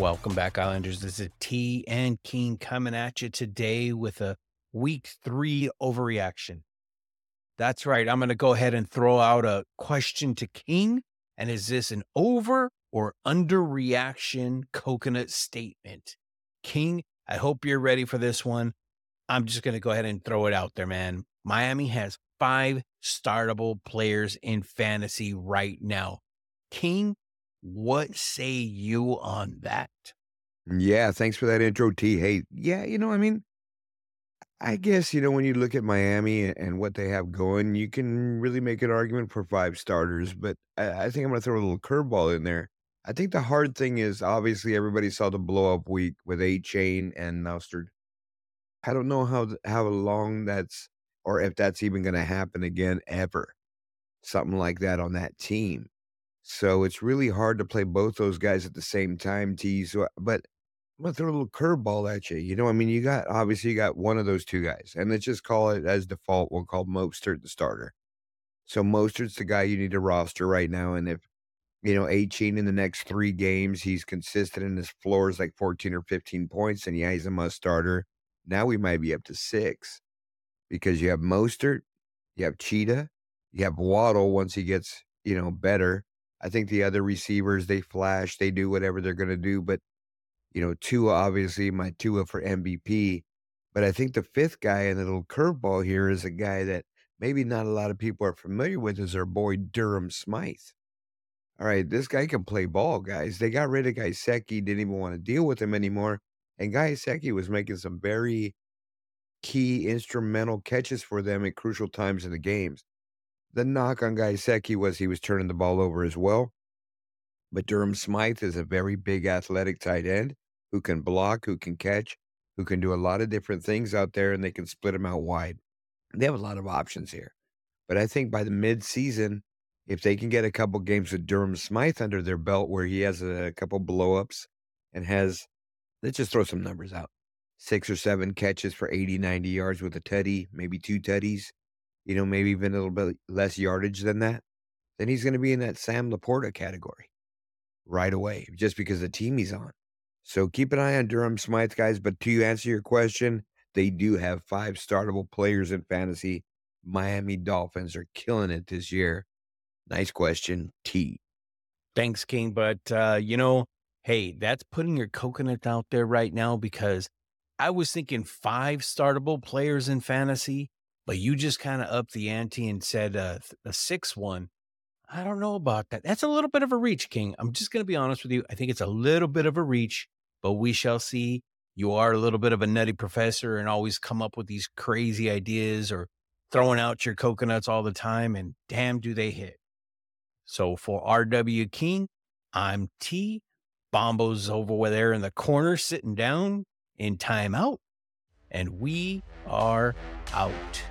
Welcome back, Islanders. This is T and King coming at you today with a week three overreaction. That's right. I'm going to go ahead and throw out a question to King. And is this an over or underreaction coconut statement? King, I hope you're ready for this one. I'm just going to go ahead and throw it out there, man. Miami has five startable players in fantasy right now. King, what say you on that? Yeah, thanks for that intro, T. Hey, yeah, you know, I mean, I guess, you know, when you look at Miami and what they have going, you can really make an argument for five starters, but I, think I'm going to throw a little curveball in there. I think the hard thing is obviously everybody saw the blow up week with Achane and Mostert. I don't know how how long that's or if that's even going to happen again ever. Something like that on that team. So it's really hard to play both those guys at the same time, T. So, but I'm gonna throw a little curveball at you. You know, I mean, you got obviously you got one of those two guys, and let's just call it as default. We'll call Mostert the starter. So Mostert's the guy you need to roster right now, and if you know 18 in the next three games, he's consistent and his floor is like 14 or 15 points, and yeah, he's a must starter. Now we might be up to six because you have Mostert, you have Cheetah, you have Waddle once he gets you know better I think the other receivers, they flash, they do whatever they're going to do. But, you know, Tua, obviously, my Tua for MVP. But I think the fifth guy and the little curveball here is a guy that maybe not a lot of people are familiar with is our boy Durham Smythe. All right, this guy can play ball, guys. They got rid of Gesicki, didn't even want to deal with him anymore. And Gesicki was making some very key instrumental catches for them at crucial times in the games. The knock on Gesicki was he was turning the ball over as well. But Durham Smythe is a very big athletic tight end who can block, who can catch, who can do a lot of different things out there, and they can split them out wide. They have a lot of options here. But I think by the mid-season, if they can get a couple games with Durham Smythe under their belt where he has a couple blowups and has, let's just throw some numbers out six or seven catches for 80, 90 yards with a teddy, maybe two teddies, you know, maybe even a little bit less yardage than that, then he's going to be in that Sam LaPorta category right away just because the team he's on. So keep an eye on Durham Smythe, guys. But to answer your question, they do have five startable players in fantasy. Miami Dolphins are killing it this year. Nice question, T. Thanks, King. But, uh, you know, hey, that's putting your coconut out there right now because I was thinking five startable players in fantasy but you just kind of upped the ante and said uh, a six one. I don't know about that. That's a little bit of a reach, King. I'm just going to be honest with you. I think it's a little bit of a reach, but we shall see. You are a little bit of a nutty professor and always come up with these crazy ideas or throwing out your coconuts all the time, and damn, do they hit. So for RW King, I'm T. Bombo's over there in the corner sitting down in timeout and we are out.